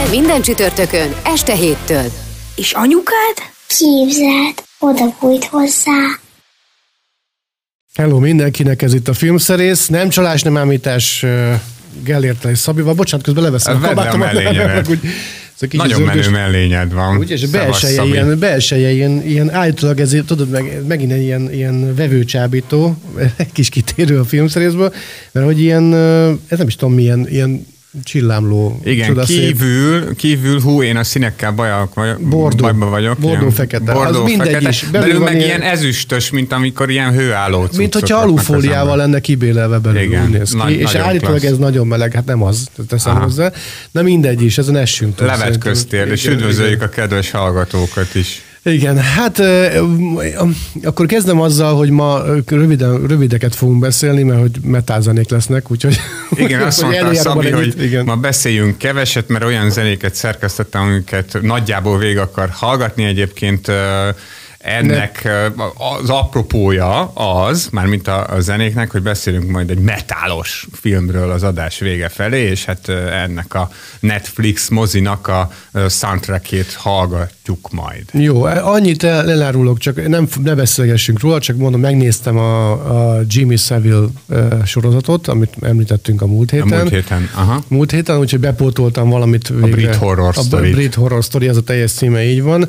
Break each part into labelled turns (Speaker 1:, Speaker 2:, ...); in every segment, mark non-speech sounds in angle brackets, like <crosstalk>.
Speaker 1: Minden, minden csütörtökön, este héttől.
Speaker 2: És anyukád?
Speaker 3: Képzeld, oda bújt hozzá.
Speaker 4: Hello mindenkinek, ez itt a filmszerész. Nem csalás, nem ámítás Gellértel és Szabival. Bocsánat, közben leveszem a, <laughs>
Speaker 5: A
Speaker 4: kabátomat. ez
Speaker 5: Nagyon
Speaker 4: zöldös-
Speaker 5: menő mellényed van.
Speaker 4: Úgy, és belseje ilyen, belseje ilyen, ilyen állítólag ez, tudod, meg, megint egy ilyen, ilyen vevőcsábító, <laughs> egy kis kitérő a filmszerészből, mert hogy ilyen, ez nem is tudom milyen, ilyen csillámló.
Speaker 5: Igen,
Speaker 4: csodaszép-
Speaker 5: kívül, kívül, hú, én a színekkel bajak, vagyok,
Speaker 4: Bordó.
Speaker 5: bajban vagyok.
Speaker 4: Bordó
Speaker 5: ilyen
Speaker 4: fekete.
Speaker 5: Bordó
Speaker 4: Az mindegy
Speaker 5: fekete.
Speaker 4: is. Belül
Speaker 5: Belül, meg
Speaker 4: ilyen-
Speaker 5: ilyen ezüstös, mint amikor ilyen hőálló
Speaker 4: Mint hogyha alufóliával lenne kibélelve belül,
Speaker 5: Igen,
Speaker 4: úgy néz ki.
Speaker 5: nagy-
Speaker 4: és állítólag
Speaker 5: klassz.
Speaker 4: ez nagyon meleg, hát nem az, teszem
Speaker 5: Aha.
Speaker 4: hozzá. De mindegy is, ezen essünk.
Speaker 5: Levet köztér, és üdvözöljük a kedves hallgatókat is.
Speaker 4: Igen, hát akkor kezdem azzal, hogy ma röviden, rövideket fogunk beszélni, mert hogy metálzenék lesznek, úgyhogy...
Speaker 5: Igen, <laughs> azt
Speaker 4: hogy
Speaker 5: mondta
Speaker 4: előjáróban
Speaker 5: Szabi, hogy
Speaker 4: igen.
Speaker 5: ma beszéljünk keveset, mert olyan zenéket szerkesztettem, amiket nagyjából végig akar hallgatni. Egyébként ennek az apropója az, mármint a, a zenéknek, hogy beszélünk majd egy metálos filmről az adás vége felé, és hát ennek a Netflix mozinak a soundtrackét hallgatjuk majd.
Speaker 4: Jó, annyit el- elárulok, csak nem, ne beszélgessünk róla, csak mondom, megnéztem a, a Jimmy Savile sorozatot, amit említettünk a múlt
Speaker 5: A
Speaker 4: héten.
Speaker 5: múlt héten. Aha.
Speaker 4: Múlt héten, úgyhogy bepótoltam valamit végre.
Speaker 5: Brit Horror
Speaker 4: A
Speaker 5: Story-t.
Speaker 4: Brit Horror Story, az a teljes címe, így van.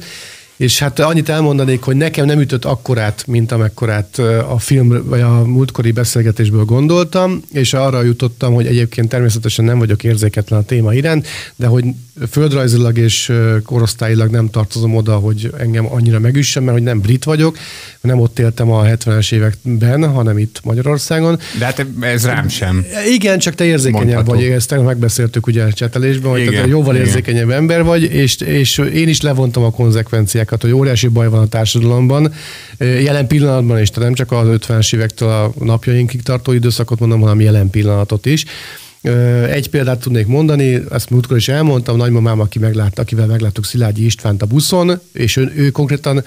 Speaker 4: És hát annyit elmondanék, hogy nekem nem ütött akkorát, mint amekkorát a film, vagy a múltkori beszélgetésből gondoltam, és arra jutottam, hogy egyébként természetesen nem vagyok érzéketlen a téma iránt, de hogy földrajzilag és korosztályilag nem tartozom oda, hogy engem annyira megüssen, mert hogy nem brit vagyok, nem ott éltem a 70-es években, hanem itt Magyarországon.
Speaker 5: De hát ez rám sem.
Speaker 4: Igen, csak te érzékenyebb
Speaker 5: Mondható.
Speaker 4: vagy, ezt megbeszéltük ugye a csetelésben, hogy
Speaker 5: Igen,
Speaker 4: te jóval
Speaker 5: igen.
Speaker 4: érzékenyebb ember vagy, és, és én is levontam a konzekvenciákat, hogy óriási baj van a társadalomban, jelen pillanatban is, tehát nem csak az 50-es évektől a napjainkig tartó időszakot mondom, hanem jelen pillanatot is. Egy példát tudnék mondani, ezt múltkor is elmondtam, nagymamám, aki meglátta, akivel megláttuk Szilágyi Istvánt a buszon, és ő, ő konkrétan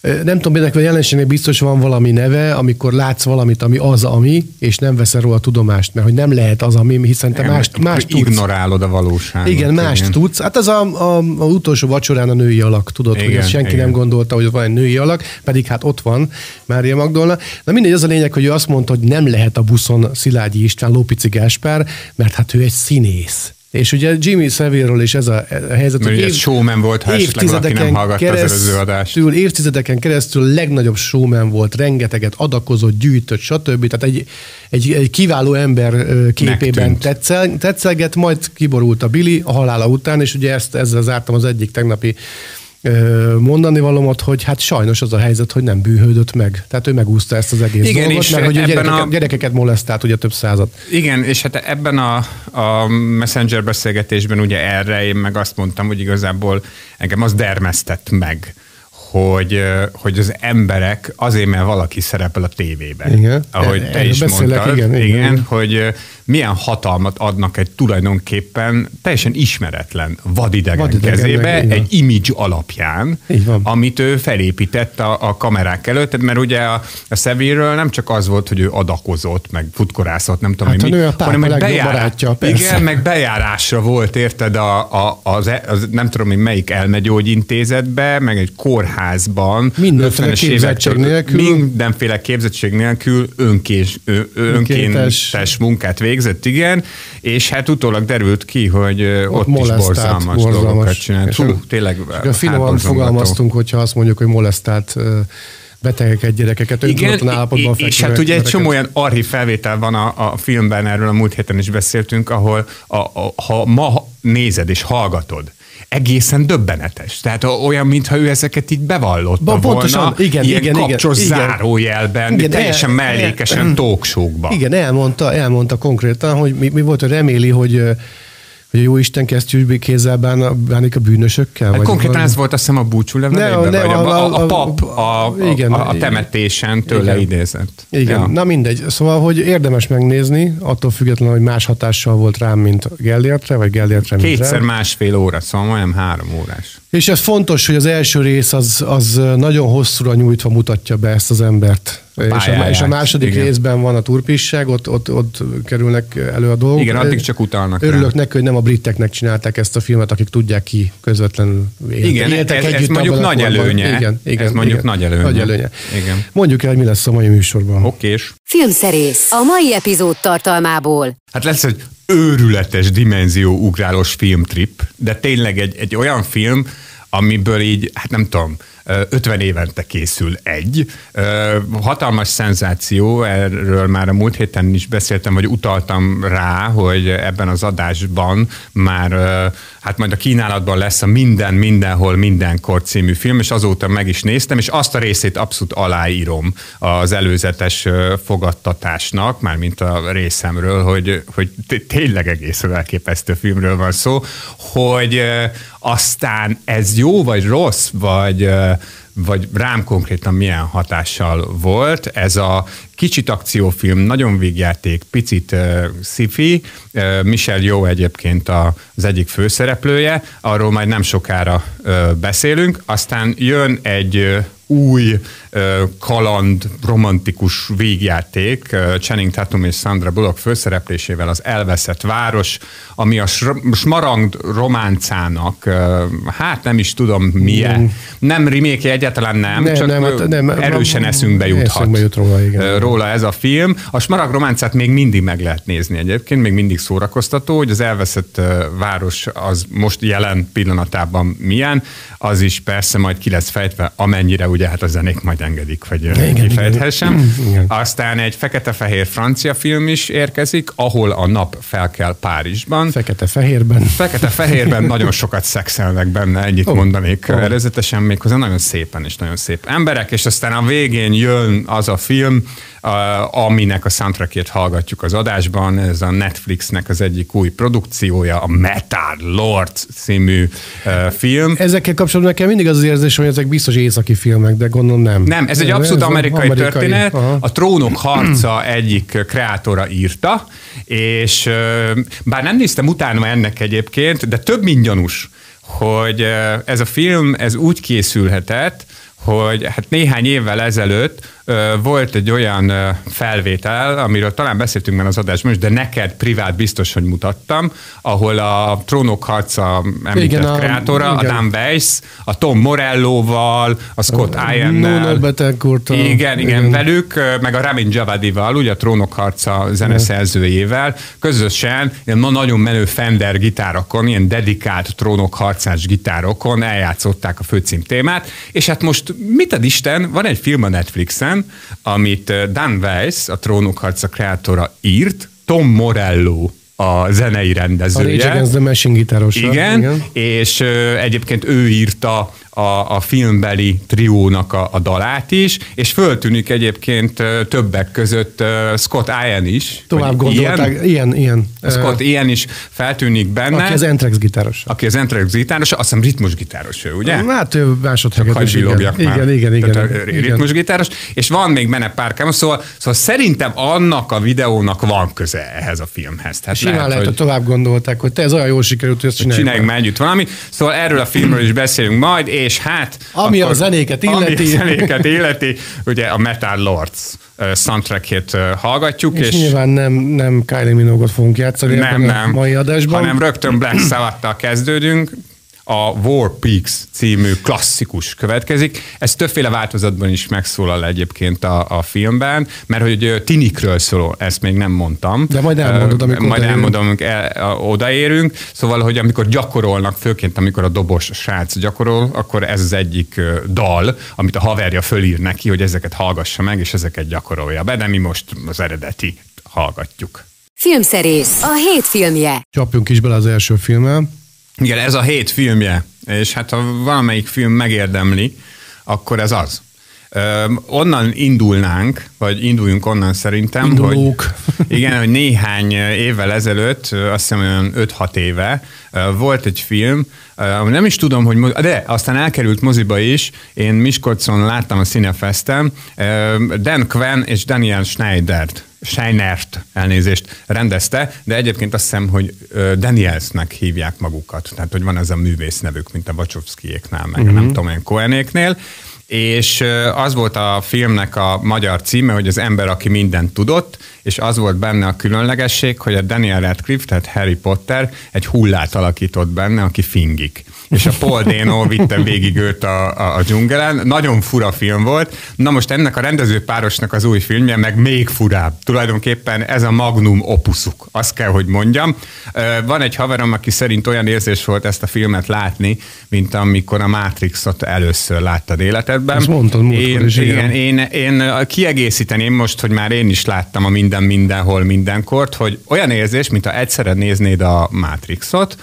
Speaker 4: nem tudom, ennek a jelenségnek biztos van valami neve, amikor látsz valamit, ami az, ami, és nem veszel róla tudomást, mert hogy nem lehet az, ami, hiszen te más, más tudsz.
Speaker 5: Ignorálod a valóságot.
Speaker 4: Igen, mást tudsz. Hát az a, a, a utolsó vacsorán a női alak, tudod, igen, hogy
Speaker 5: Igen,
Speaker 4: ezt senki
Speaker 5: igen.
Speaker 4: nem gondolta, hogy van egy női alak, pedig hát ott van Mária Magdolna. Na mindegy, az a lényeg, hogy ő azt mondta, hogy nem lehet a buszon Szilágyi István, Lópici Gáspár, mert hát ő egy színész. És ugye Jimmy Savile-ról is ez a, a helyzet,
Speaker 5: Mert ugye ez showman volt, ha esetleg valaki nem hallgatta az előző adást.
Speaker 4: keresztül, évtizedeken keresztül legnagyobb showman volt, rengeteget adakozott, gyűjtött, stb. Tehát egy, egy, egy kiváló ember képében tetszel, tetszelget, majd kiborult a Billy a halála után, és ugye ezt, ezzel zártam az egyik tegnapi mondani valómat, hogy hát sajnos az a helyzet, hogy nem bűhődött meg. Tehát ő megúszta ezt az egész
Speaker 5: Igen,
Speaker 4: dolgot,
Speaker 5: és
Speaker 4: mert hogy gyerekeket,
Speaker 5: a-
Speaker 4: gyerekeket molesztált ugye több század.
Speaker 5: Igen, és hát ebben a, a Messenger beszélgetésben ugye erre én meg azt mondtam, hogy igazából engem az dermesztett meg, hogy, hogy az emberek azért, mert valaki szerepel a tévében.
Speaker 4: Igen.
Speaker 5: Ahogy te
Speaker 4: Erről
Speaker 5: is
Speaker 4: beszélek,
Speaker 5: mondtad.
Speaker 4: igen, igen,
Speaker 5: igen,
Speaker 4: igen.
Speaker 5: hogy milyen hatalmat adnak egy tulajdonképpen teljesen ismeretlen vadidegen,
Speaker 4: Vadidegennek,
Speaker 5: kezébe,
Speaker 4: van.
Speaker 5: egy image alapján, amit ő felépített a, a kamerák előtt, mert ugye a, a Seville-ről nem csak az volt, hogy ő adakozott, meg futkorászott, nem tudom,
Speaker 4: Hát,
Speaker 5: hogy mi,
Speaker 4: a
Speaker 5: hanem
Speaker 4: legjobb
Speaker 5: bejár-
Speaker 4: barátja, persze.
Speaker 5: Igen, meg bejárásra volt, érted, a, a, az, e- az, nem tudom, hogy melyik elmegyógyintézetbe, meg egy kórházban.
Speaker 4: Mindenféle
Speaker 5: 50-es
Speaker 4: képzettség nélkül.
Speaker 5: Mindenféle képzettség nélkül önkés, ö, önkéntes
Speaker 4: Önkéntes.
Speaker 5: munkát végzett, igen, és hát utólag derült ki, hogy ott, is
Speaker 4: molesztált,
Speaker 5: borzalmas, dolgokat csinált.
Speaker 4: És
Speaker 5: Hú, tényleg
Speaker 4: és a finoman fogalmaztunk, hogyha azt mondjuk, hogy molesztált betegeket, gyerekeket, öntudatlan állapotban
Speaker 5: és
Speaker 4: fekvő
Speaker 5: hát ugye egy csomó olyan archív felvétel van a, a filmben, erről a múlt héten is beszéltünk, ahol a, a, ha ma nézed és hallgatod, egészen döbbenetes. Tehát olyan, mintha ő ezeket így bevallotta
Speaker 4: Ba- pontosan,
Speaker 5: volna,
Speaker 4: igen,
Speaker 5: ilyen
Speaker 4: igen,
Speaker 5: kapcsos
Speaker 4: igen.
Speaker 5: zárójelben,
Speaker 4: Igen,
Speaker 5: teljesen
Speaker 4: el-
Speaker 5: mellékesen talkshowkba.
Speaker 4: Igen, elmondta, elmondta konkrétan, hogy mi, mi volt, hogy reméli, hogy hogy a jó Isten kesztyűs kézzel bán, bánik a bűnösökkel?
Speaker 5: Hát konkrétan valami? ez volt azt hiszem a búcsú levelében,
Speaker 4: ne,
Speaker 5: vagy a, a, a, a pap a, igen, a, a temetésen tőle igen. idézett.
Speaker 4: Igen, ja. na mindegy. Szóval, hogy érdemes megnézni, attól függetlenül, hogy más hatással volt rám, mint Gellértre, vagy Gellértre, mint
Speaker 5: Kétszer rám. másfél óra, szóval majdnem három órás.
Speaker 4: És ez fontos, hogy az első rész az, az nagyon hosszúra nyújtva mutatja be ezt az embert. És a, és a második igen. részben van a turpisság, ott, ott, ott kerülnek elő a dolgok.
Speaker 5: Igen, addig csak utalnak
Speaker 4: Örülök rá. neki, hogy nem a briteknek csinálták ezt a filmet, akik tudják ki közvetlenül
Speaker 5: éltek. Igen, éltek ez, ez mondjuk nagy előnye. Igen, igen, ez mondjuk igen, nagy előnye. Nagy előnye.
Speaker 4: Igen. Mondjuk el, hogy mi lesz a mai műsorban.
Speaker 5: Okés.
Speaker 1: Filmszerész a mai epizód tartalmából.
Speaker 5: Hát lesz egy őrületes dimenzió ugrálós filmtrip, de tényleg egy, egy olyan film, amiből így, hát nem tudom, 50 évente készül egy. Hatalmas szenzáció, erről már a múlt héten is beszéltem, vagy utaltam rá, hogy ebben az adásban már hát majd a kínálatban lesz a Minden, Mindenhol, Mindenkor című film, és azóta meg is néztem, és azt a részét abszolút aláírom az előzetes fogadtatásnak, mármint a részemről, hogy, hogy tényleg egész elképesztő filmről van szó, hogy aztán ez jó vagy rossz, vagy vagy rám konkrétan milyen hatással volt. Ez a kicsit akciófilm, nagyon végjáték, picit uh, sci-fi. Uh, Michel Jó egyébként a, az egyik főszereplője, arról majd nem sokára uh, beszélünk. Aztán jön egy uh, új kaland, romantikus végjáték Channing Tatum és Sandra Bullock főszereplésével az Elveszett Város, ami a Smaragd románcának, hát nem is tudom milyen, mm. nem remake egyáltalán nem, nem csak nem, hát nem, erősen eszünkbe juthat eszünkbe jut róla, igen. Róla ez a film. A Smaragd románcát még mindig meg lehet nézni egyébként, még mindig szórakoztató, hogy az Elveszett Város az most jelen pillanatában milyen, az is persze majd ki lesz fejtve, amennyire ugye hát a zenék majd engedik, hogy igen, kifejthessem. Igen. Aztán egy fekete-fehér francia film is érkezik, ahol a nap felkel Párizsban.
Speaker 4: Fekete-fehérben.
Speaker 5: Fekete-fehérben <laughs> nagyon sokat szexelnek benne, ennyit oh, mondanék oh. előzetesen, méghozzá nagyon szépen és nagyon szép emberek, és aztán a végén jön az a film, aminek a soundtrackét hallgatjuk az adásban. Ez a Netflixnek az egyik új produkciója, a Metal Lord című film.
Speaker 4: Ezekkel kapcsolatban nekem mindig az az érzés, hogy ezek biztos északi filmek, de gondolom nem.
Speaker 5: Nem, ez egy abszolút ez amerikai, amerikai történet. Aha. A Trónok harca egyik kreátora írta, és bár nem néztem utána ennek egyébként, de több mint gyanús, hogy ez a film ez úgy készülhetett, hogy hát néhány évvel ezelőtt volt egy olyan felvétel, amiről talán beszéltünk már az adásban is, de neked privát biztos, hogy mutattam, ahol a Trónok harca említett igen, a, kreátora, igen. a Dan Weiss, a Tom Morelloval, a Scott Ian-nel. Igen, igen, igen, velük, meg a Ramin Javadival, ugye a Trónok harca zeneszerzőjével, közösen ilyen nagyon menő Fender gitárokon, ilyen dedikált Trónok harcás gitárokon eljátszották a főcím témát, és hát most mit ad Isten, van egy film a Netflixen, film, amit Dan Weiss, a Trónok harca kreátora írt, Tom Morello a zenei rendezője. A
Speaker 4: Rage Against the Machine gitárosa.
Speaker 5: Igen, igen, és ö, egyébként ő írta a, a filmbeli triónak a, a dalát is, és föltűnik egyébként többek között Scott Ian is.
Speaker 4: Tovább gondolták, ilyen, ilyen, ilyen.
Speaker 5: Scott Ian is feltűnik benne.
Speaker 4: Aki az Entrex gitáros.
Speaker 5: Aki az Entrex gitáros, azt hiszem ritmus gitáros ő, ugye?
Speaker 4: Hát ő másodhelyet.
Speaker 5: Igen, igen,
Speaker 4: igen, igen, igen,
Speaker 5: ritmus gitáros, és van még benne pár kámos, szóval, szóval szerintem annak a videónak van köze ehhez a filmhez.
Speaker 4: Tehát Simán lehet, lehet hogy tovább gondolták, hogy te ez olyan jól sikerült, hogy ezt csináljuk.
Speaker 5: Csináljunk már együtt valamit. Szóval erről a filmről is beszélünk majd, és hát...
Speaker 4: Ami akkor, a zenéket illeti.
Speaker 5: Ami a zenéket illeti, ugye a Metal Lords soundtrackét hallgatjuk.
Speaker 4: És, és nyilván nem, nem Kylie Minogue-ot fogunk játszani nem, nem, a mai adásban.
Speaker 5: hanem rögtön Black Sabbath-tal kezdődünk, a War Peaks című klasszikus következik. Ez többféle változatban is megszólal egyébként a, a filmben, mert hogy tinikről szól, ezt még nem mondtam.
Speaker 4: De majd elmondod, amikor
Speaker 5: Majd elmondom, amikor el, odaérünk. Szóval, hogy amikor gyakorolnak, főként amikor a dobos srác gyakorol, akkor ez az egyik dal, amit a haverja fölír neki, hogy ezeket hallgassa meg, és ezeket gyakorolja be, de mi most az eredeti hallgatjuk.
Speaker 1: Filmszerész, a hét filmje.
Speaker 4: Csapjunk is bele az első filmmel.
Speaker 5: Igen, ez a hét filmje, és hát ha valamelyik film megérdemli, akkor ez az. onnan indulnánk, vagy induljunk onnan szerintem,
Speaker 4: Indulók.
Speaker 5: hogy <laughs> igen, hogy néhány évvel ezelőtt, azt hiszem olyan 5-6 éve, volt egy film, nem is tudom, hogy, de aztán elkerült moziba is, én Miskolcon láttam a Cinefestem, Dan Quinn és Daniel Schneidert Scheinert elnézést rendezte, de egyébként azt hiszem, hogy Danielsnek hívják magukat. Tehát, hogy van ez a művész nevük, mint a Wachowskiéknál, meg uh-huh. nem tudom én, Koenéknél és az volt a filmnek a magyar címe, hogy az ember, aki mindent tudott, és az volt benne a különlegesség, hogy a Daniel Radcliffe, tehát Harry Potter egy hullát alakított benne, aki fingik. És a Paul Dano <laughs> vitte végig őt a, a, a dzsungelen. Nagyon fura film volt. Na most ennek a rendezőpárosnak az új filmje meg még furább. Tulajdonképpen ez a magnum opusuk, azt kell, hogy mondjam. Van egy haverom, aki szerint olyan érzés volt ezt a filmet látni, mint amikor a Matrixot először láttad életedben.
Speaker 4: Ezt mondtad
Speaker 5: én,
Speaker 4: is,
Speaker 5: igen. Én, én, én kiegészíteném most, hogy már én is láttam a minden mindenhol mindenkort, hogy olyan érzés, mint ha egyszerre néznéd a Matrixot,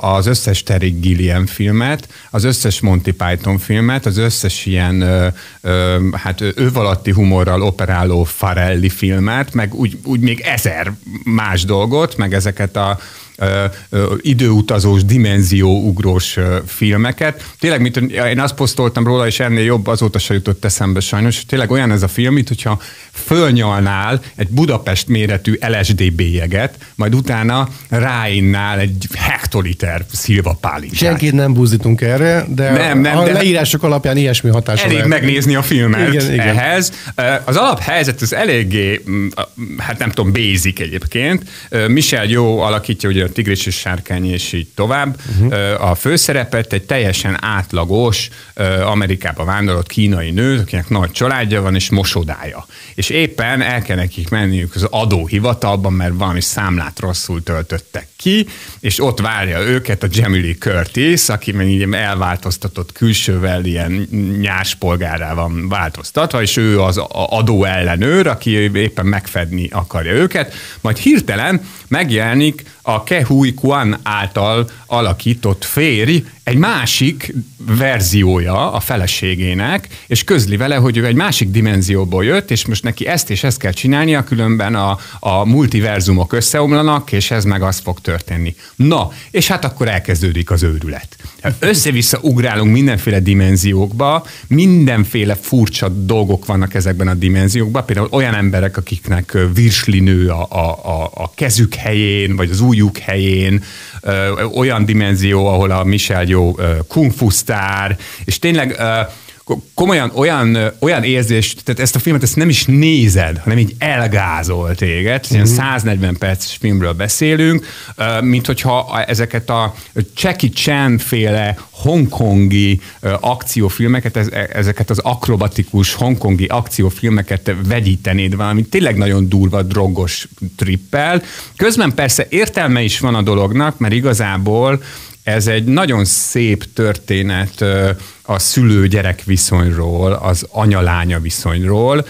Speaker 5: az összes Terry Gilliam filmet, az összes Monty Python filmet, az összes ilyen hát ő alatti humorral operáló Farelli filmet, meg úgy, úgy még ezer más dolgot, meg ezeket a időutazós, dimenzióugrós filmeket. Tényleg, mint én azt posztoltam róla, és ennél jobb azóta se jutott eszembe sajnos. Tényleg olyan ez a film, mint hogyha fölnyalnál egy Budapest méretű LSD bélyeget, majd utána ráinnál egy hektoliter szilva pálinkát.
Speaker 4: Senkit nem buzdítunk erre, de nem, nem, a de leírások alapján ilyesmi hatása
Speaker 5: Elég lehet. megnézni a filmet igen, igen. ehhez. Az alaphelyzet az eléggé, mm, hát nem tudom, basic egyébként. Michel jó alakítja ugye tigris és sárkány és így tovább. Uh-huh. A főszerepet egy teljesen átlagos Amerikába vándorolt kínai nő, akinek nagy családja van és mosodája. És éppen el kell nekik menniük az adóhivatalban, mert valami számlát rosszul töltöttek ki, és ott várja őket a Jamie Curtis, aki meg így elváltoztatott külsővel ilyen nyáspolgárá van változtatva, és ő az adó ellenőr, aki éppen megfedni akarja őket, majd hirtelen megjelenik a Kehui Kwan által alakított férj egy másik verziója a feleségének, és közli vele, hogy ő egy másik dimenzióból jött, és most neki ezt és ezt kell csinálnia, különben a, a multiverzumok összeomlanak, és ez meg az fog történni. Na, és hát akkor elkezdődik az őrület. Össze-vissza ugrálunk mindenféle dimenziókba, mindenféle furcsa dolgok vannak ezekben a dimenziókban, például olyan emberek, akiknek virslinő a, a, a, a kezük helyén, vagy az újjuk helyén, olyan dimenzió, ahol a Michel jó kung fu sztár, és tényleg komolyan olyan, olyan érzés, tehát ezt a filmet ezt nem is nézed, hanem így elgázol téged, mm-hmm. 140 perces filmről beszélünk, mint hogyha ezeket a Jackie Chan féle hongkongi akciófilmeket, ezeket az akrobatikus hongkongi akciófilmeket vegyítenéd valami tényleg nagyon durva, drogos trippel. Közben persze értelme is van a dolognak, mert igazából ez egy nagyon szép történet a szülő-gyerek viszonyról, az anya-lánya viszonyról.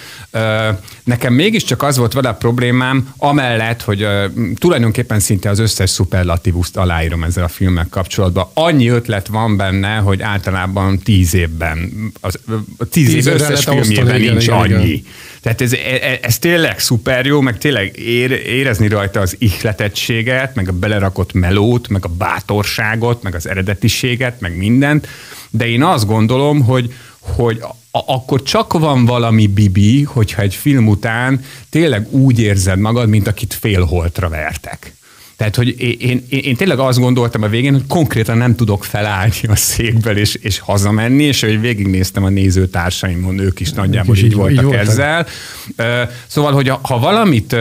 Speaker 5: Nekem mégiscsak az volt vele a problémám, amellett, hogy tulajdonképpen szinte az összes szuperlatívuszt aláírom ezzel a filmmel kapcsolatban. Annyi ötlet van benne, hogy általában tíz évben, az, tíz, tíz év összes filmjében nincs igen, annyi. Igen. Tehát ez, ez, ez tényleg szuper jó, meg tényleg ér, érezni rajta az ihletettséget, meg a belerakott melót, meg a bátorságot, meg az eredetiséget, meg mindent de én azt gondolom, hogy, hogy a, akkor csak van valami bibi, hogyha egy film után tényleg úgy érzed magad, mint akit félholtra vertek. Tehát, hogy én, én, én tényleg azt gondoltam a végén, hogy konkrétan nem tudok felállni a székből és, és hazamenni, és hogy végignéztem a nézőtársaimon, ők is nagyjából így, így voltak így ezzel. Voltak. Szóval, hogy ha valamit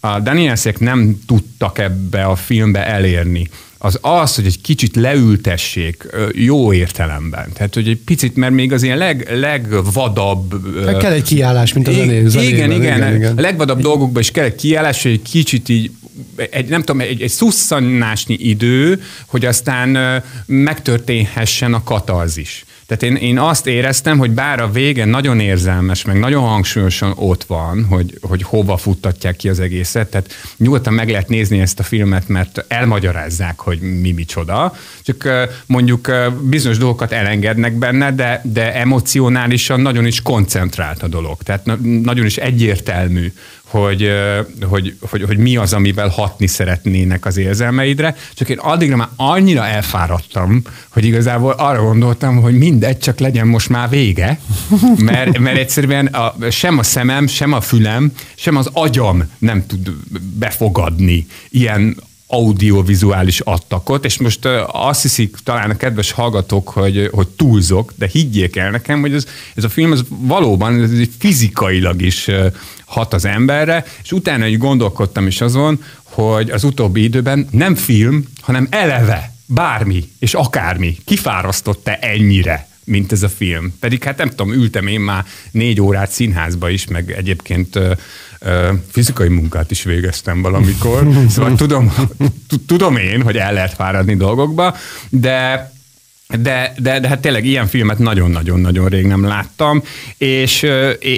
Speaker 5: a Danielszek nem tudtak ebbe a filmbe elérni, az az, hogy egy kicsit leültessék jó értelemben. Tehát, hogy egy picit, mert még az ilyen leg, legvadabb...
Speaker 4: Hát kell egy kiállás, mint a
Speaker 5: zenén, igen, igen, igen, igen. A legvadabb dolgokban is kell egy kiállás, hogy egy kicsit így egy, nem tudom, egy, egy szusszanásnyi idő, hogy aztán megtörténhessen a katarzis. Tehát én, én azt éreztem, hogy bár a vége nagyon érzelmes, meg nagyon hangsúlyosan ott van, hogy, hogy hova futtatják ki az egészet, tehát nyugodtan meg lehet nézni ezt a filmet, mert elmagyarázzák, hogy mi micsoda, csak mondjuk bizonyos dolgokat elengednek benne, de, de emocionálisan nagyon is koncentrált a dolog. Tehát nagyon is egyértelmű, hogy, hogy, hogy, hogy mi az, amivel hatni szeretnének az érzelmeidre, csak én addigra már annyira elfáradtam, hogy igazából arra gondoltam, hogy mindegy, csak legyen most már vége, mert, mert egyszerűen a, sem a szemem, sem a fülem, sem az agyam nem tud befogadni ilyen audiovizuális attakot, és most azt hiszik talán a kedves hallgatók, hogy, hogy túlzok, de higgyék el nekem, hogy ez, ez a film ez valóban ez fizikailag is hat az emberre, és utána így gondolkodtam is azon, hogy az utóbbi időben nem film, hanem eleve bármi és akármi kifárasztott-e ennyire mint ez a film. Pedig hát nem tudom, ültem én már négy órát színházba is, meg egyébként fizikai munkát is végeztem valamikor, <laughs> szóval tudom, tudom én, hogy el lehet fáradni dolgokba, de de, de, de hát tényleg ilyen filmet nagyon-nagyon-nagyon rég nem láttam, és,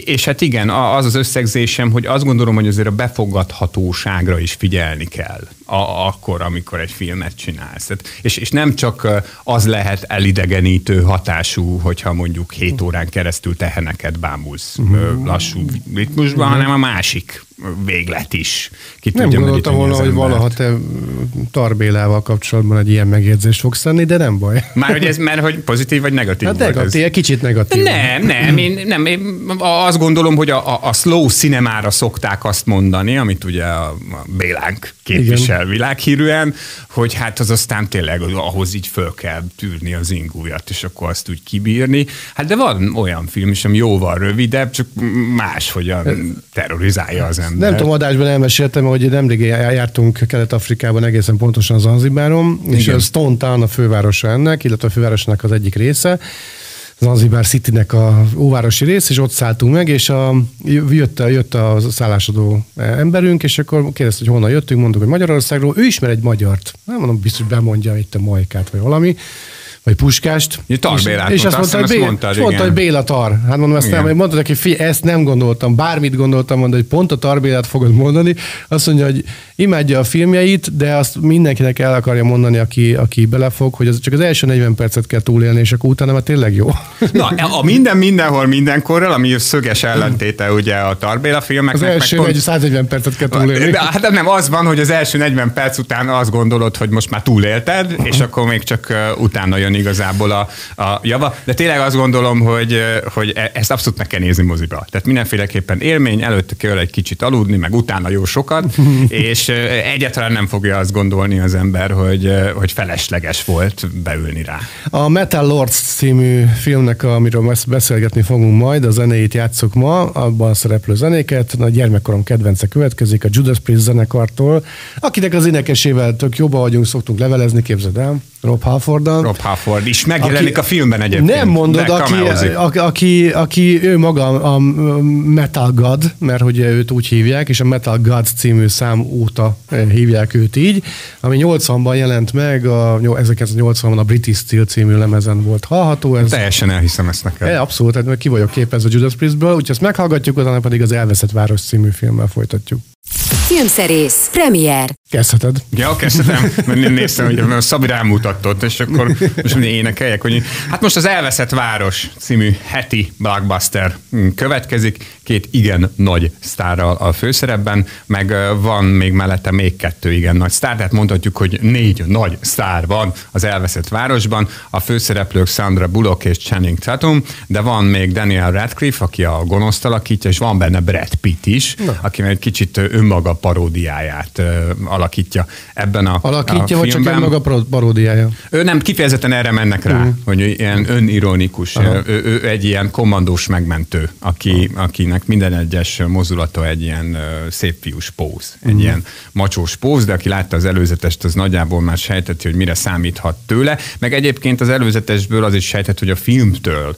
Speaker 5: és hát igen, az az összegzésem, hogy azt gondolom, hogy azért a befogadhatóságra is figyelni kell a, akkor, amikor egy filmet csinálsz. Tehát, és, és nem csak az lehet elidegenítő hatású, hogyha mondjuk 7 órán keresztül teheneket bámulsz uh-huh. lassú ritmusban, uh-huh. hanem a másik véglet is.
Speaker 4: Ki nem gondoltam volna, hogy valaha te Tarbélával kapcsolatban egy ilyen megjegyzést fogsz tenni, de nem baj.
Speaker 5: Már hogy ez, mert hogy pozitív vagy negatív
Speaker 4: hát negatív, ez? kicsit negatív.
Speaker 5: Nem, nem, én, nem, én azt gondolom, hogy a, a, a slow cinemára szokták azt mondani, amit ugye a Bélánk képvisel Igen. világhírűen, hogy hát az aztán tényleg ahhoz így föl kell tűrni az ingújat, és akkor azt úgy kibírni. Hát de van olyan film is, ami jóval rövidebb, csak máshogyan terrorizálja az ember.
Speaker 4: Nem tudom, adásban elmeséltem, hogy nemrég jártunk Kelet-Afrikában, egészen pontosan Zanzibáron, és a Stone Town a fővárosa ennek, illetve a fővárosnak az egyik része, Zanzibar City-nek a óvárosi rész, és ott szálltunk meg, és a, jött, a, jött a szállásodó emberünk, és akkor kérdezte, hogy honnan jöttünk, mondtuk, hogy Magyarországról, ő ismer egy magyart. Nem mondom, biztos bemondja itt a majkát, vagy valami vagy Puskást.
Speaker 5: És,
Speaker 4: és azt mondta, hogy Béla, mondtad, mondta, hogy Béla Tar. Hát mondom, ezt nem, mondta neki, fi, ezt nem gondoltam, bármit gondoltam mondani, hogy pont a Tarbélát fogod mondani. Azt mondja, hogy imádja a filmjeit, de azt mindenkinek el akarja mondani, aki, aki belefog, hogy az csak az első 40 percet kell túlélni, és akkor utána már tényleg jó. <laughs>
Speaker 5: Na, a minden mindenhol mindenkorral, ami szöges ellentéte ugye a Tarbéla filmeknek.
Speaker 4: Az első meg pont... 140 percet kell túlélni.
Speaker 5: De, hát nem, az van, hogy az első 40 perc után azt gondolod, hogy most már túlélted, és <laughs> akkor még csak utána jön igazából a, a java. De tényleg azt gondolom, hogy, hogy e- ezt abszolút meg kell nézni moziba. Tehát mindenféleképpen élmény, előtte kell egy kicsit aludni, meg utána jó sokat, <laughs> és egyáltalán nem fogja azt gondolni az ember, hogy, hogy felesleges volt beülni rá.
Speaker 4: A Metal Lords című filmnek, amiről beszélgetni fogunk majd, a zenéit játszok ma, abban a szereplő zenéket, a gyermekkorom kedvence következik a Judas Priest zenekartól, akinek az énekesével tök jobban vagyunk, szoktunk levelezni, képzeld el. Rob Halforddal.
Speaker 5: Rob Halford is megjelenik aki, a filmben egyébként.
Speaker 4: Nem mondod, aki, aki, aki, aki, ő maga a Metal God, mert hogy őt úgy hívják, és a Metal God című szám óta eh, hívják őt így, ami 80-ban jelent meg, a, 1980-ban a British Steel című lemezen volt hallható.
Speaker 5: Ez, Teljesen elhiszem ezt neked.
Speaker 4: É, abszolút, hát ki vagyok képezve Judas Priestből, úgyhogy ezt meghallgatjuk, utána pedig az Elveszett Város című filmmel folytatjuk.
Speaker 1: Filmszerész, premier.
Speaker 4: Kezdheted.
Speaker 5: Ja, kezdhetem, mert én néztem, hogy a Szabi rámutatott, és akkor most mindig énekeljek, hogy hát most az Elveszett Város című heti blockbuster következik, két igen nagy sztárral a főszerepben, meg van még mellette még kettő igen nagy sztár, tehát mondhatjuk, hogy négy nagy sztár van az Elveszett Városban, a főszereplők Sandra Bullock és Channing Tatum, de van még Daniel Radcliffe, aki a gonoszt alakítja, és van benne Brad Pitt is, Na. aki egy kicsit önmaga paródiáját alakítja ebben a
Speaker 4: Alakítja,
Speaker 5: a
Speaker 4: vagy csak önmaga paródiája?
Speaker 5: Ő nem, kifejezetten erre mennek rá, uh. hogy ilyen önironikus, ő, ő, ő, egy ilyen kommandós megmentő, aki, akinek minden egyes mozulata egy ilyen szép fiús póz, egy uh. ilyen macsós póz, de aki látta az előzetest, az nagyjából már sejteti, hogy mire számíthat tőle, meg egyébként az előzetesből az is sejtett, hogy a filmtől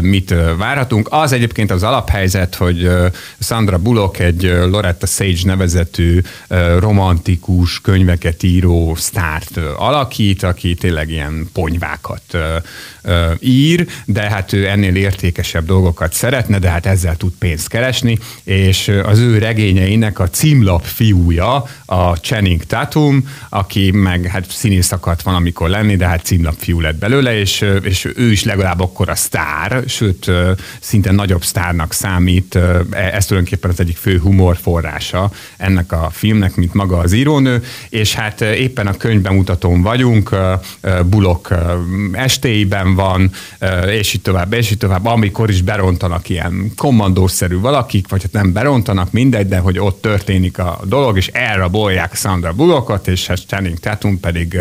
Speaker 5: mit várhatunk. Az egyébként az alaphelyzet, hogy Sandra Bullock egy Loretta Sage nevezett nevezetű ö, romantikus könyveket író sztárt alakít, aki tényleg ilyen ponyvákat ír, de hát ő ennél értékesebb dolgokat szeretne, de hát ezzel tud pénzt keresni, és az ő regényeinek a címlap fiúja a Channing Tatum, aki meg hát színész akart valamikor lenni, de hát címlap fiú lett belőle, és, és ő is legalább akkor a sztár, sőt, szinte nagyobb sztárnak számít. Ö, Ez tulajdonképpen az egyik fő humor forrása ennek a filmnek, mint maga az írónő, és hát ö, éppen a könyvbemutatón vagyunk, ö, ö, Bulok estéiben van, és így tovább, és így tovább, amikor is berontanak ilyen kommandószerű valakik, vagy hát nem berontanak, mindegy, de hogy ott történik a dolog, és elrabolják Sandra Bullockot, és hát Channing Tatum pedig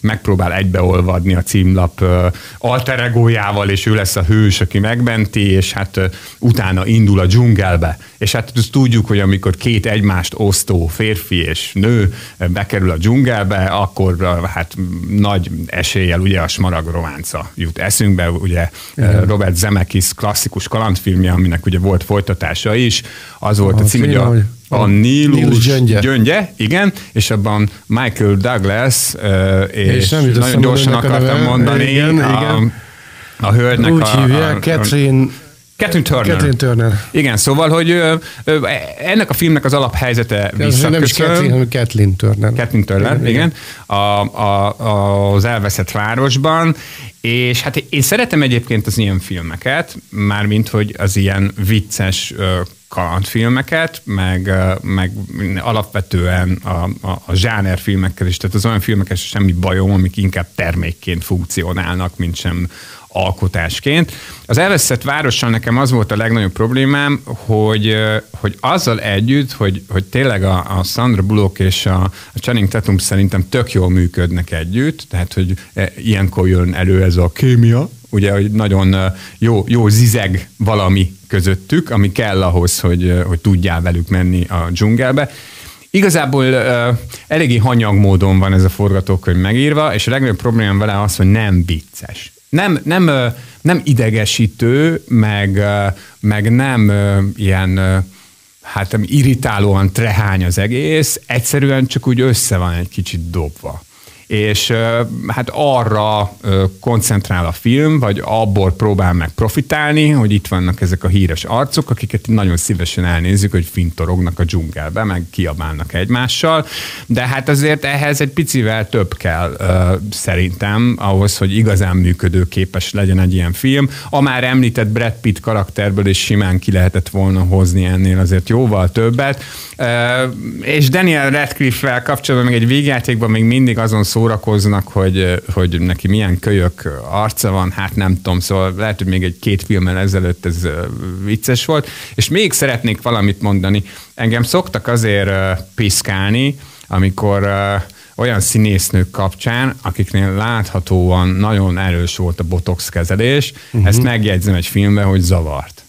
Speaker 5: megpróbál egybeolvadni a címlap ö, alter egójával, és ő lesz a hős, aki megmenti, és hát utána indul a dzsungelbe. És hát tudjuk, hogy amikor két egymást osztó férfi és nő bekerül a dzsungelbe, akkor hát nagy eséllyel ugye a smarag románca jut eszünkbe, ugye ö, Robert Zemeckis klasszikus kalandfilmje, aminek ugye volt folytatása is, az volt a,
Speaker 4: A
Speaker 5: cím, hogy a, a
Speaker 4: Nílus
Speaker 5: Nílus
Speaker 4: gyöngye.
Speaker 5: gyöngye, igen, és abban Michael Douglas, és,
Speaker 4: És nem
Speaker 5: nagyon gyorsan
Speaker 4: a
Speaker 5: akartam mondani,
Speaker 4: Igen,
Speaker 5: a,
Speaker 4: igen.
Speaker 5: a hölgynek
Speaker 4: Úgy
Speaker 5: a,
Speaker 4: hívják,
Speaker 5: a,
Speaker 4: Catherine,
Speaker 5: Catherine Turner.
Speaker 4: Catherine Turner.
Speaker 5: Igen, szóval, hogy ö, ö, ennek a filmnek az alaphelyzete
Speaker 4: Ez nem is
Speaker 5: visszaköszön.
Speaker 4: Catherine, hanem Kathleen Turner.
Speaker 5: Kathleen Turner, igen, igen. A, a, az elveszett városban, és hát én szeretem egyébként az ilyen filmeket, mármint, hogy az ilyen vicces kalandfilmeket, meg, meg alapvetően a, a, a zsáner filmekkel is, tehát az olyan filmekkel sem semmi bajom, amik inkább termékként funkcionálnak, mint sem alkotásként. Az elveszett várossal nekem az volt a legnagyobb problémám, hogy, hogy azzal együtt, hogy, hogy tényleg a, a Sandra Bullock és a, a Channing Tatum szerintem tök jól működnek együtt, tehát hogy e, ilyenkor jön elő ez a kémia, ugye, hogy nagyon jó, jó zizeg valami közöttük, ami kell ahhoz, hogy, hogy tudjál velük menni a dzsungelbe. Igazából uh, eléggé hanyag módon van ez a forgatókönyv megírva, és a legnagyobb problémám vele az, hogy nem vicces. Nem, nem, nem idegesítő, meg, meg nem ilyen hát irritálóan trehány az egész, egyszerűen csak úgy össze van egy kicsit dobva. És hát arra koncentrál a film, vagy abból próbál meg profitálni, hogy itt vannak ezek a híres arcok, akiket nagyon szívesen elnézzük, hogy fintorognak a dzsungelbe, meg kiabálnak egymással, de hát azért ehhez egy picivel több kell szerintem, ahhoz, hogy igazán működőképes legyen egy ilyen film. A már említett Brad Pitt karakterből is simán ki lehetett volna hozni ennél azért jóval többet, és Daniel Radcliffe-vel kapcsolatban még egy végjátékban még mindig azon szórakoznak, hogy, hogy neki milyen kölyök arca van, hát nem tudom, szóval lehet, hogy még egy két filmmel ezelőtt ez vicces volt. És még szeretnék valamit mondani. Engem szoktak azért piszkálni, amikor olyan színésznők kapcsán, akiknél láthatóan nagyon erős volt a botox kezelés, uh-huh. ezt megjegyzem egy filmben, hogy zavart.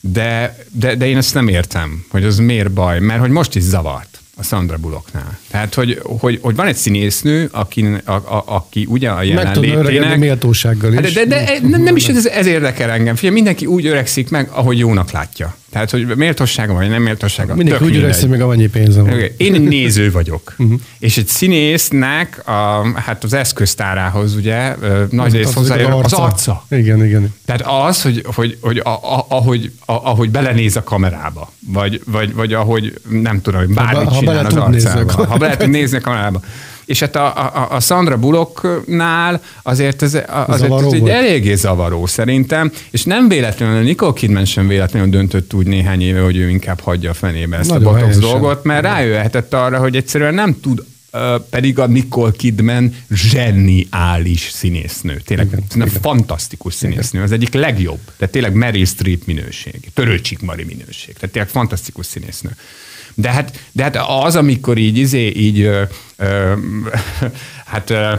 Speaker 5: De, de, de én ezt nem értem, hogy az miért baj, mert hogy most is zavart a Sandra Bullocknál. Tehát, hogy, hogy, hogy van egy színésznő, aki, a, a, aki ugye a
Speaker 4: Meg
Speaker 5: jelenlétének...
Speaker 4: méltósággal is.
Speaker 5: Hát De, de, de nem, nem is ez, ez érdekel engem. Figyelj, mindenki úgy öregszik meg, ahogy jónak látja. Tehát, hogy méltósága vagy nem méltósága.
Speaker 4: Mindig
Speaker 5: tök
Speaker 4: úgy
Speaker 5: mindegy.
Speaker 4: öregszem, meg amennyi pénzem van.
Speaker 5: Én egy <laughs> néző vagyok. Uh-huh. És egy színésznek a, hát az eszköztárához ugye nagy rész hozzájön az arca.
Speaker 4: Igen, igen.
Speaker 5: Tehát az, hogy, hogy, hogy a, a, ahogy, a, ahogy belenéz a kamerába, vagy, vagy, vagy ahogy nem tudom, hogy bármit
Speaker 4: ha
Speaker 5: csinál
Speaker 4: bele
Speaker 5: az arcával. Ha
Speaker 4: kamerába.
Speaker 5: bele tud nézni a kamerába. És hát a, a, a Sandra Bullocknál azért ez, azért ez egy eléggé zavaró szerintem, és nem véletlenül, Nicole Kidman sem véletlenül döntött úgy néhány éve, hogy ő inkább hagyja a fenébe ezt
Speaker 4: Nagyon
Speaker 5: a botox dolgot, mert rájöhetett arra, hogy egyszerűen nem tud pedig a Nicole Kidman zseniális színésznő. Tényleg
Speaker 4: igen,
Speaker 5: igen. fantasztikus színésznő. Az egyik legjobb. Tehát tényleg Meryl Streep minőség. Törőcsik Mari minőség. Tehát tényleg fantasztikus színésznő. De hát, de hát az, amikor így, izé, így, ö, ö, <laughs> hát ö,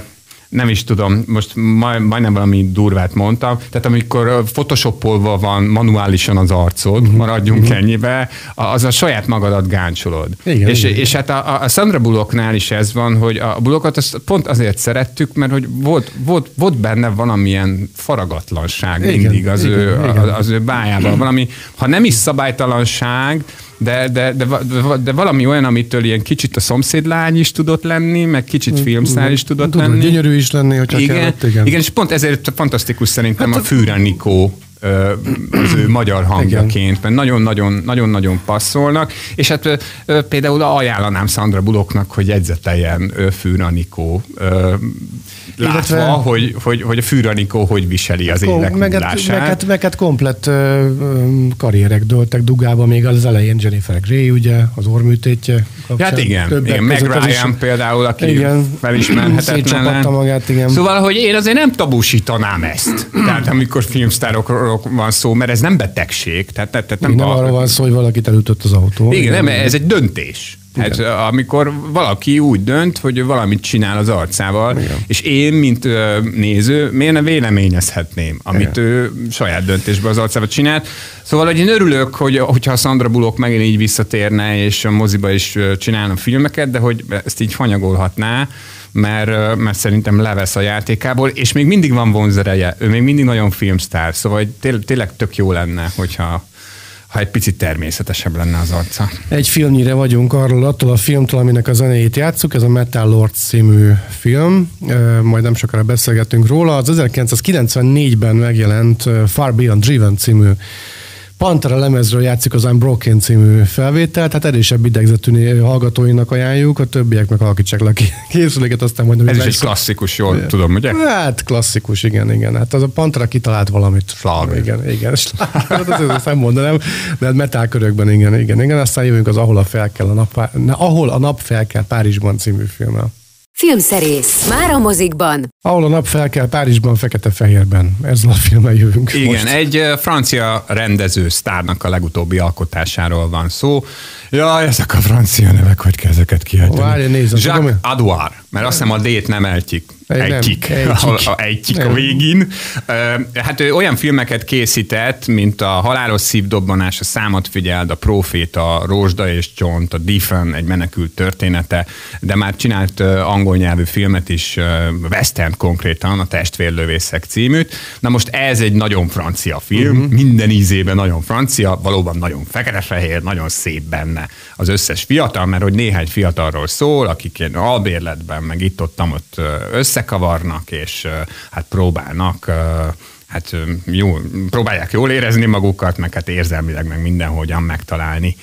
Speaker 5: nem is tudom, most maj, majdnem valami durvát mondtam, tehát amikor photoshopolva van manuálisan az arcod, uh-huh. maradjunk uh-huh. ennyibe, az a saját magadat gáncsolod.
Speaker 4: Igen,
Speaker 5: és,
Speaker 4: igen.
Speaker 5: és hát a, a Sandra Bullocknál is ez van, hogy a Bullockot azt pont azért szerettük, mert hogy volt, volt, volt benne valamilyen faragatlanság
Speaker 4: Igen,
Speaker 5: mindig az,
Speaker 4: igen,
Speaker 5: ő,
Speaker 4: igen.
Speaker 5: az ő bájában. Valami, ha nem is szabálytalanság, de, de, de, de, valami olyan, amitől ilyen kicsit a szomszédlány is tudott lenni, meg kicsit filmszár is tudott
Speaker 4: Tudod,
Speaker 5: lenni.
Speaker 4: gyönyörű is lenni, hogyha
Speaker 5: igen,
Speaker 4: kellett,
Speaker 5: igen. igen, és pont ezért fantasztikus szerintem hát, a Fűre Nikó az ő magyar hangjaként, mert nagyon-nagyon, nagyon-nagyon passzolnak, és hát például ajánlanám Szandra Buloknak, hogy jegyzeteljen ö, Fűranikó látva,
Speaker 4: Illetve-
Speaker 5: hogy, hogy, hogy a Fűranikó hogy viseli az élek
Speaker 4: meg, hát, meg, hát, meg hát komplett ö, ö, karrierek dőltek dugába, még az elején Jennifer Grey, ugye, az orműtétje kapcsán.
Speaker 5: Hát igen, igen Meg
Speaker 4: is-
Speaker 5: Ryan például, aki
Speaker 4: Igen.
Speaker 5: felismerhetetlen.
Speaker 4: Magát, igen.
Speaker 5: Szóval, hogy én azért nem tabusítanám ezt. <clears throat> Tehát amikor filmsztárokról van szó, mert ez nem betegség. Tehát, tehát,
Speaker 4: Nem, nem arról van szó, hogy valakit elütött az autó.
Speaker 5: Igen, nem, ez egy döntés. Hát, amikor valaki úgy dönt, hogy valamit csinál az arcával, Igen. és én, mint néző, miért ne véleményezhetném, amit
Speaker 4: Igen.
Speaker 5: ő saját döntésben az arcával csinált. Szóval, hogy én örülök, hogy, hogyha a Sandra Bullock megint így visszatérne, és a moziba is csinálna filmeket, de hogy ezt így fanyagolhatná, mert, mert szerintem levesz a játékából, és még mindig van vonzereje, ő még mindig nagyon filmsztár, szóval tél, tényleg tök jó lenne, hogyha ha egy picit természetesebb lenne az arca.
Speaker 4: Egy filmnyire vagyunk arról, attól a filmtől, aminek a zenéjét játszuk, ez a Metal Lord című film, majd nem sokára beszélgetünk róla. Az 1994-ben megjelent Far Beyond Driven című Pantera lemezről játszik az Unbroken című felvétel, tehát erősebb idegzetű hallgatóinak ajánljuk, a többiek meg alakítsák le a ké- készüléket, aztán majd...
Speaker 5: Ez is egy klasszikus, jól tudom, ugye?
Speaker 4: Hát klasszikus, igen, igen. Hát az a Pantera kitalált valamit.
Speaker 5: Sláger.
Speaker 4: Igen, igen. Sláger, hát azt nem mondanám, de hát metal körökben, igen, igen, igen. Aztán jövünk az Ahol a fel kell a nap, na, ahol a nap fel kell Párizsban című filmmel.
Speaker 1: Filmszerész. Már a mozikban.
Speaker 4: Ahol a nap fel kell Párizsban, fekete-fehérben. Ezzel a filmmel jövünk
Speaker 5: Igen,
Speaker 4: most.
Speaker 5: egy francia rendező sztárnak a legutóbbi alkotásáról van szó. Ja, ezek a francia nevek, hogy kell ezeket kiejteni.
Speaker 4: Várj, nézzem,
Speaker 5: Jacques Adouard, mert azt hiszem a D-t nem eltyik. Egyik.
Speaker 4: egyik.
Speaker 5: A, a, egyik a végén. Hát ő olyan filmeket készített, mint a Halálos szívdobbanás, a Számat figyeld, a Proféta, a Rózsda és Csont, a Diffen, egy menekült története, de már csinált angol nyelvű filmet is, western konkrétan, a Testvérlövészek címűt. Na most ez egy nagyon francia film, uh-huh. minden ízében nagyon francia, valóban nagyon fekete-fehér, nagyon szép benne az összes fiatal, mert hogy néhány fiatalról szól, akik ilyen albérletben, meg itt-ott ott ö, összekavarnak, és hát próbálnak hát jó, próbálják jól érezni magukat, meg hát érzelmileg, meg mindenhogyan megtalálni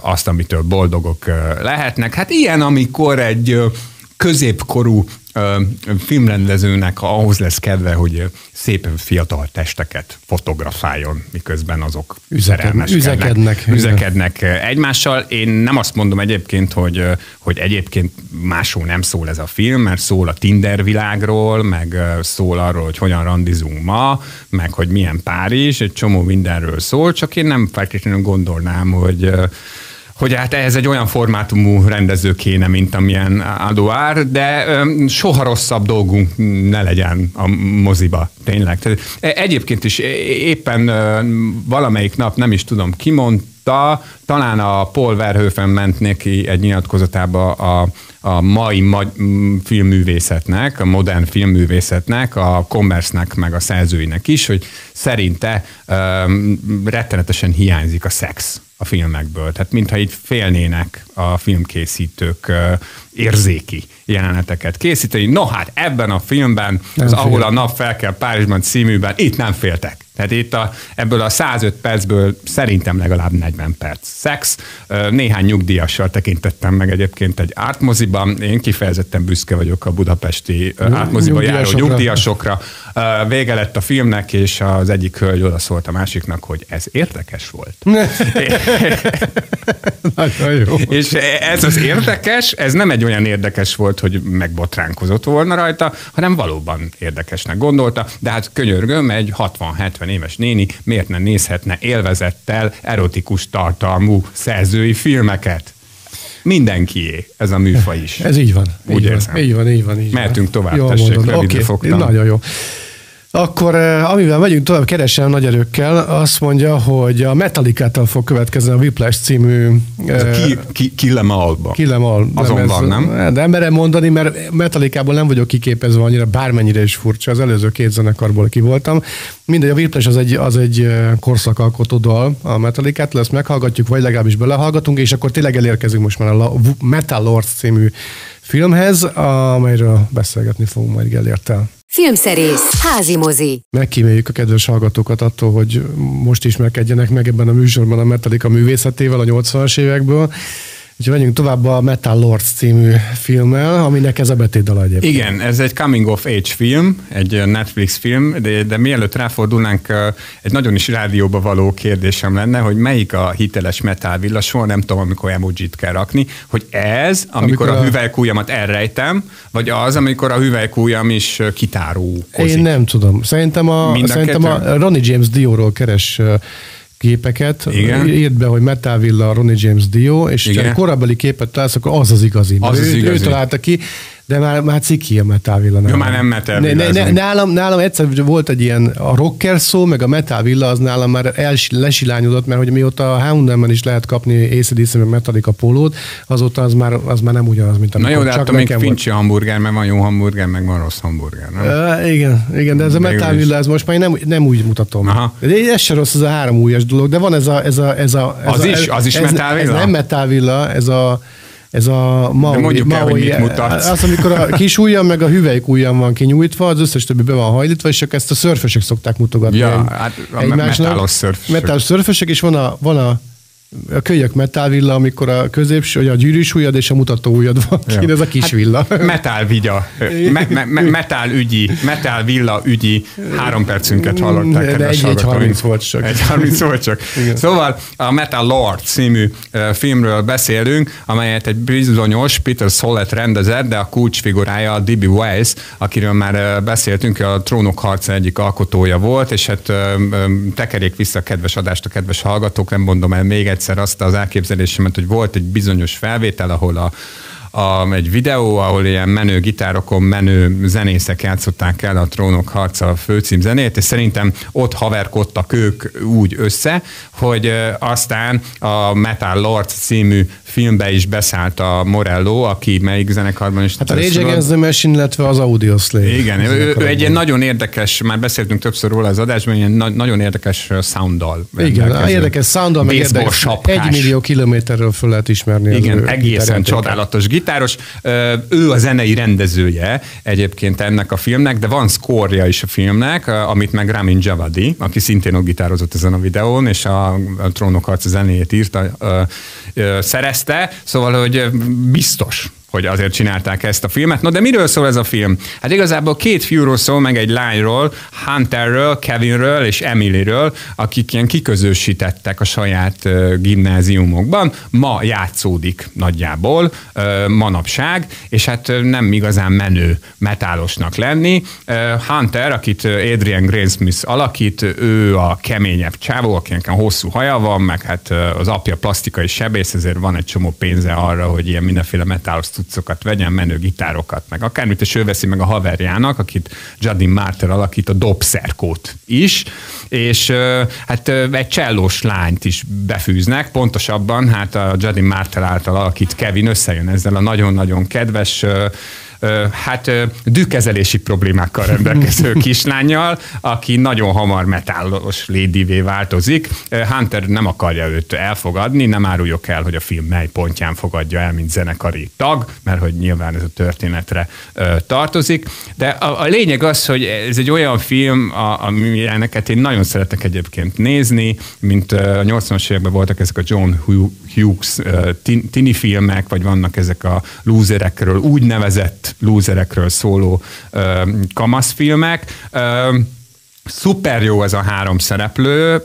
Speaker 5: azt, amitől boldogok lehetnek. Hát ilyen, amikor egy középkorú filmrendezőnek ahhoz lesz kedve, hogy ö, szép fiatal testeket fotografáljon, miközben azok
Speaker 4: Üzeked- üzekednek,
Speaker 5: üzekednek egymással. Én nem azt mondom egyébként, hogy, hogy egyébként másról nem szól ez a film, mert szól a Tinder világról, meg szól arról, hogy hogyan randizunk ma, meg hogy milyen Párizs, egy csomó mindenről szól, csak én nem feltétlenül gondolnám, hogy hogy hát ehhez egy olyan formátumú rendező kéne, mint amilyen Adouard, de soha rosszabb dolgunk ne legyen a moziba, tényleg. E- egyébként is éppen valamelyik nap, nem is tudom, kimondta, talán a Paul Verhoeven ment neki egy nyilatkozatába a, a mai ma- m, filmművészetnek, a modern filmművészetnek, a commerce meg a szerzőinek is, hogy szerinte um, rettenetesen hiányzik a szex a filmekből. Tehát mintha itt félnének a filmkészítők ö, érzéki jeleneteket készíteni. No hát ebben a filmben,
Speaker 4: Nem
Speaker 5: az Ahol
Speaker 4: fél.
Speaker 5: a nap fel kell Párizsban címűben, itt nem féltek. Tehát itt a, ebből a 105 percből szerintem legalább 40 perc szex. Néhány nyugdíjassal tekintettem meg egyébként egy ártmoziban. Én kifejezetten büszke vagyok a budapesti ártmoziba járó
Speaker 4: nyugdíjasokra.
Speaker 5: Vége lett a filmnek, és az egyik hölgy oda szólt a másiknak, hogy ez érdekes volt. <laughs>
Speaker 4: Nagyon jó.
Speaker 5: És ez az érdekes, ez nem egy olyan érdekes volt, hogy megbotránkozott volna rajta, hanem valóban érdekesnek gondolta, de hát könyörgöm, egy 60-70 éves néni miért ne nézhetne élvezettel erotikus tartalmú szerzői filmeket? Mindenkié ez a műfaj is.
Speaker 4: Ez így van.
Speaker 5: Úgy
Speaker 4: így
Speaker 5: érzem.
Speaker 4: van, így van, így van. Így
Speaker 5: Mehetünk tovább,
Speaker 4: Jól
Speaker 5: tessék,
Speaker 4: mondod.
Speaker 5: fogtam.
Speaker 4: Nagyon jó. Akkor eh, amivel megyünk tovább, keresem nagy erőkkel, azt mondja, hogy a Metallicától fog következni a Whiplash című...
Speaker 5: Ez a ki, ki, Killem Alba.
Speaker 4: Killem Al.
Speaker 5: Azon van, nem?
Speaker 4: De merem mondani, mert Metallicából nem vagyok kiképezve annyira, bármennyire is furcsa. Az előző két zenekarból ki voltam. Mindegy, a Whiplash az egy, az egy eh, korszakalkotó dal a Metallicát, ezt meghallgatjuk, vagy legalábbis belehallgatunk, és akkor tényleg elérkezünk most már a Metal Lords című filmhez, amelyről beszélgetni fogunk majd Gellértel.
Speaker 1: Filmszerész, házi mozi.
Speaker 4: Megkíméljük a kedves hallgatókat attól, hogy most ismerkedjenek meg ebben a műsorban a Metallica művészetével a 80-as évekből. Úgyhogy menjünk tovább a Metal Lords című filmmel, aminek ez a betétdala egyébként.
Speaker 5: Igen, ez egy coming of age film, egy Netflix film, de, de mielőtt ráfordulnánk, egy nagyon is rádióba való kérdésem lenne, hogy melyik a hiteles metal villa, soha nem tudom, amikor emojit kell rakni, hogy ez, amikor, amikor a, a hüvelykújamat elrejtem, vagy az, amikor a hüvelykújam is kitáró.
Speaker 4: Én nem tudom. Szerintem a, szerintem a Ronnie James Dio-ról keres képeket, Igen. írd be, hogy Metal Villa, Ronnie James Dio, és ha korábbi képet találsz, akkor az az igazi. Az ő, az igazi. ő találta ki, de már, már ciki a Metal Villa.
Speaker 5: Jó, már nem Metal Villa.
Speaker 4: Ne, ne, nálam, nálam egyszer volt egy ilyen, a rocker szó, meg a Metal Villa, az nálam már els, lesilányodott, mert hogy mióta a Houndenben is lehet kapni ACDC, meg Metallica pólót, azóta az már, az már nem ugyanaz, mint
Speaker 5: amikor Na jó, de csak még fincsi hamburger, mert van jó hamburger, meg van rossz hamburger, nem?
Speaker 4: Uh, igen, igen, de ez a Metal Villa, ez most már nem, nem úgy mutatom. Aha. De ez se rossz, ez a három újas dolog, de van ez a... Ez a, ez a ez
Speaker 5: az
Speaker 4: a,
Speaker 5: is, az is
Speaker 4: ez,
Speaker 5: Metal Villa?
Speaker 4: Ez nem Metal Villa, ez a ez a Maui,
Speaker 5: De mondjuk
Speaker 4: Maui,
Speaker 5: el, hogy mit mutatsz.
Speaker 4: Az, amikor a <laughs> kis ujjam meg a hüvelyk ujjam van kinyújtva, az összes többi be van hajlítva, és csak ezt a szörfösök szokták mutogatni.
Speaker 5: Ja, egy, hát a metálos szörfösök.
Speaker 4: Metálos szörfösök, és van a, van a a kölyök metálvilla, amikor a középső, vagy a gyűrűs ujjad és a mutató ujjad van ja. ez a kis hát, villa.
Speaker 5: Metál vigya, me, me, me, metál ügyi, metál villa ügyi, három percünket hallották.
Speaker 4: De egy, egy 30 volt csak.
Speaker 5: Egy 30 volt csak. Igen. Szóval a Metal Lord című filmről beszélünk, amelyet egy bizonyos Peter Sollett rendezett, de a kulcsfigurája a D.B. Weiss, akiről már beszéltünk, a Trónok harca egyik alkotója volt, és hát tekerék vissza a kedves adást a kedves hallgatók, nem mondom el még egy egyszer azt az elképzelésemet, hogy volt egy bizonyos felvétel, ahol a, a, egy videó, ahol ilyen menő gitárokon menő zenészek játszották el a Trónok harca főcím zenét, és szerintem ott haverkodtak ők úgy össze, hogy aztán a Metal Lord című filmbe is beszállt a Morello, aki melyik zenekarban is.
Speaker 4: Hát a Rage Against the Machine, illetve az Audio Slave.
Speaker 5: Igen, ő, ő egy ilyen nagyon érdekes, már beszéltünk többször róla az adásban, ilyen na- nagyon érdekes sounddal.
Speaker 4: Igen, érdekes sounddal, meg érdekes, egy millió kilométerről föl lehet ismerni.
Speaker 5: Igen, egészen csodálatos gitáros. Ő a zenei rendezője egyébként ennek a filmnek, de van szkórja is a filmnek, amit meg Ramin Javadi, aki szintén ott gitározott ezen a videón, és a, a Trónok harca zenéjét írta, szerezte, szóval, hogy biztos, hogy azért csinálták ezt a filmet. No, de miről szól ez a film? Hát igazából két fiúról szól, meg egy lányról, Hunterről, Kevinről és Emilyről, akik ilyen kiközösítettek a saját uh, gimnáziumokban. Ma játszódik nagyjából, uh, manapság, és hát nem igazán menő metálosnak lenni. Uh, Hunter, akit Adrian Grainsmith alakít, ő a keményebb csávó, akinek hosszú haja van, meg hát az apja plastikai sebész, ezért van egy csomó pénze arra, hogy ilyen mindenféle metálos cuccokat vegyen, menő gitárokat, meg akármit, és ő veszi meg a haverjának, akit Jadin Marter alakít, a dobszerkót is, és hát egy csellós lányt is befűznek, pontosabban hát a Jadin Marter által alakít Kevin összejön ezzel a nagyon-nagyon kedves hát dűkezelési problémákkal rendelkező <laughs> kislányjal, aki nagyon hamar metálos lédivé változik. Hunter nem akarja őt elfogadni, nem áruljuk el, hogy a film mely pontján fogadja el, mint zenekari tag, mert hogy nyilván ez a történetre tartozik. De a, a lényeg az, hogy ez egy olyan film, amilyeneket én nagyon szeretek egyébként nézni, mint a 80-as években voltak ezek a John Hughes tini filmek, vagy vannak ezek a lúzerekről úgynevezett lúzerekről szóló ö, kamaszfilmek. Ö, Szuper jó ez a három szereplő,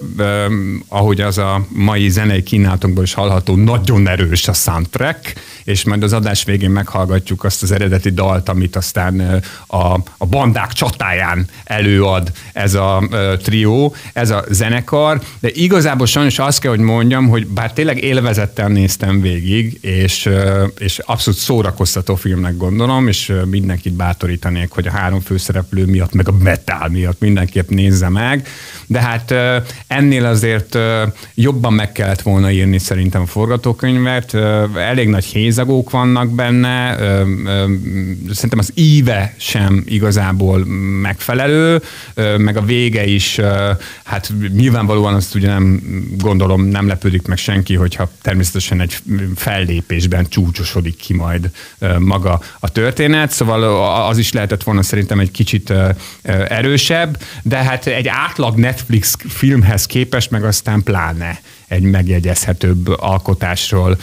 Speaker 5: ahogy az a mai zenei kínálatunkból is hallható, nagyon erős a soundtrack, és majd az adás végén meghallgatjuk azt az eredeti dalt, amit aztán a, a bandák csatáján előad ez a trió, ez a zenekar, de igazából sajnos azt kell, hogy mondjam, hogy bár tényleg élvezettel néztem végig, és, és abszolút szórakoztató filmnek gondolom, és mindenkit bátorítanék, hogy a három főszereplő miatt, meg a metal miatt mindenképp nézze meg, de hát ennél azért jobban meg kellett volna írni szerintem a forgatókönyvet, elég nagy hézagók vannak benne, szerintem az íve sem igazából megfelelő, meg a vége is, hát nyilvánvalóan azt ugye nem gondolom, nem lepődik meg senki, hogyha természetesen egy fellépésben csúcsosodik ki majd maga a történet, szóval az is lehetett volna szerintem egy kicsit erősebb, de hát egy átlag Netflix filmhez képest meg aztán pláne egy megjegyezhetőbb alkotásról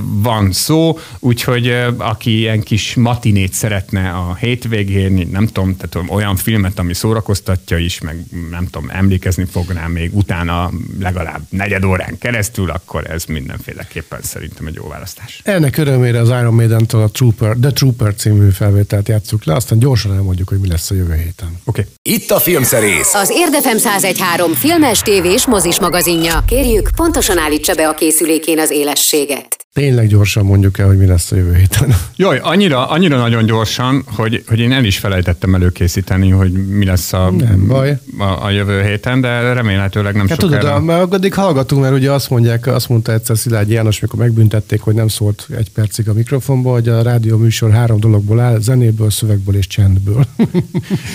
Speaker 5: van szó, úgyhogy aki ilyen kis matinét szeretne a hétvégén, nem tudom, tehát olyan filmet, ami szórakoztatja is, meg nem tudom, emlékezni fog rá még utána legalább negyed órán keresztül, akkor ez mindenféleképpen szerintem egy jó választás.
Speaker 4: Ennek örömére az Iron Maiden-től a Trooper, The Trooper című felvételt játsszuk le, aztán gyorsan elmondjuk, hogy mi lesz a jövő héten.
Speaker 5: Oké. Okay.
Speaker 6: Itt a Filmszerész.
Speaker 1: Az Érdefem 1013 filmes, tévés, mozis magazinja. Kérjük, pontosan állítsa be a készülékén az élességet.
Speaker 4: Tényleg gyorsan mondjuk el, hogy mi lesz a jövő héten. <laughs>
Speaker 5: Jaj, annyira, annyira nagyon gyorsan, hogy, hogy én el is felejtettem előkészíteni, hogy mi lesz a,
Speaker 4: nem baj.
Speaker 5: a, a jövő héten, de remélhetőleg nem hát
Speaker 4: sokára. Tudod, mert addig hallgatunk, mert ugye azt mondják, azt mondta egyszer Szilágyi János, mikor megbüntették, hogy nem szólt egy percig a mikrofonba, hogy a rádió műsor három dologból áll, zenéből, szövegből és csendből. <laughs>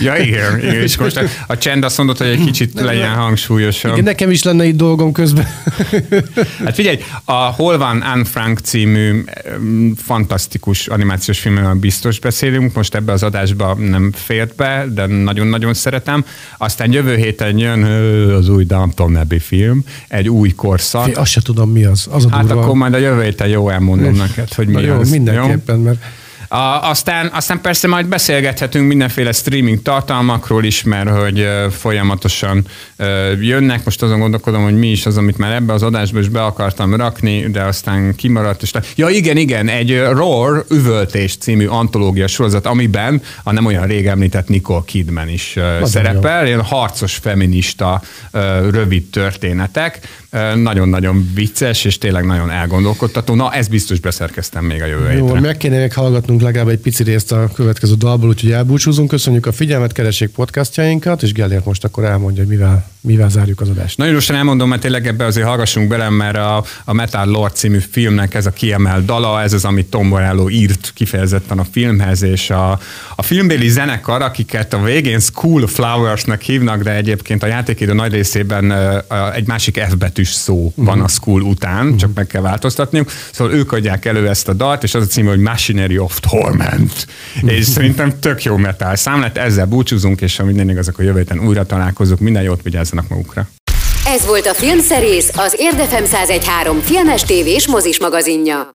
Speaker 5: Ja, igen, igen. és most a csend azt mondott, hogy egy kicsit legyen hangsúlyosabb.
Speaker 4: Igen, nekem is lenne itt dolgom közben.
Speaker 5: Hát figyelj, a Hol van Anne Frank Frank című fantasztikus animációs filmről biztos beszélünk, most ebbe az adásba nem fért be, de nagyon-nagyon szeretem. Aztán jövő héten jön az új Downton Abbey film, egy új korszak.
Speaker 4: Fé, azt se tudom mi az. az a
Speaker 5: hát durva. akkor majd a jövő héten jó elmondom neked, hogy mi
Speaker 4: jó,
Speaker 5: az.
Speaker 4: Mindenképpen, jó? mert
Speaker 5: a, aztán, aztán persze majd beszélgethetünk mindenféle streaming tartalmakról is, mert hogy folyamatosan jönnek. Most azon gondolkodom, hogy mi is az, amit már ebbe az adásba is be akartam rakni, de aztán kimaradt. És ja, igen, igen, egy Roar üvöltés című antológia sorozat, amiben a nem olyan rég említett Nicole Kidman is az szerepel. Ilyen harcos feminista rövid történetek. Nagyon-nagyon vicces, és tényleg nagyon elgondolkodtató. Na, ezt biztos beszerkeztem még a jövő
Speaker 4: Jó, hétre. meg kéne még hallgatnunk legalább egy pici részt a következő dalból, úgyhogy elbúcsúzunk. Köszönjük a figyelmet, keressék podcastjainkat, és Gellért most akkor elmondja, hogy mivel, mivel zárjuk az adást.
Speaker 5: Nagyon gyorsan elmondom, mert tényleg ebbe azért hallgassunk bele, mert a, a Metal Lord című filmnek ez a kiemelt dala, ez az, amit Tom Morello írt kifejezetten a filmhez, és a, a filmbéli zenekar, akiket a végén School Flowersnek hívnak, de egyébként a játékidő nagy részében egy másik F betűs szó van a school után, csak meg kell változtatniuk. Szóval ők adják elő ezt a dalt, és az a cím, hogy Machinery of Torment. és szerintem tök jó metal szám lett, ezzel búcsúzunk, és ha minden igaz, akkor jövő héten újra találkozunk. Minden jót vigyázzanak magukra.
Speaker 1: Ez volt a Filmszerész, az Érdefem 1013 filmes tévés mozis magazinja.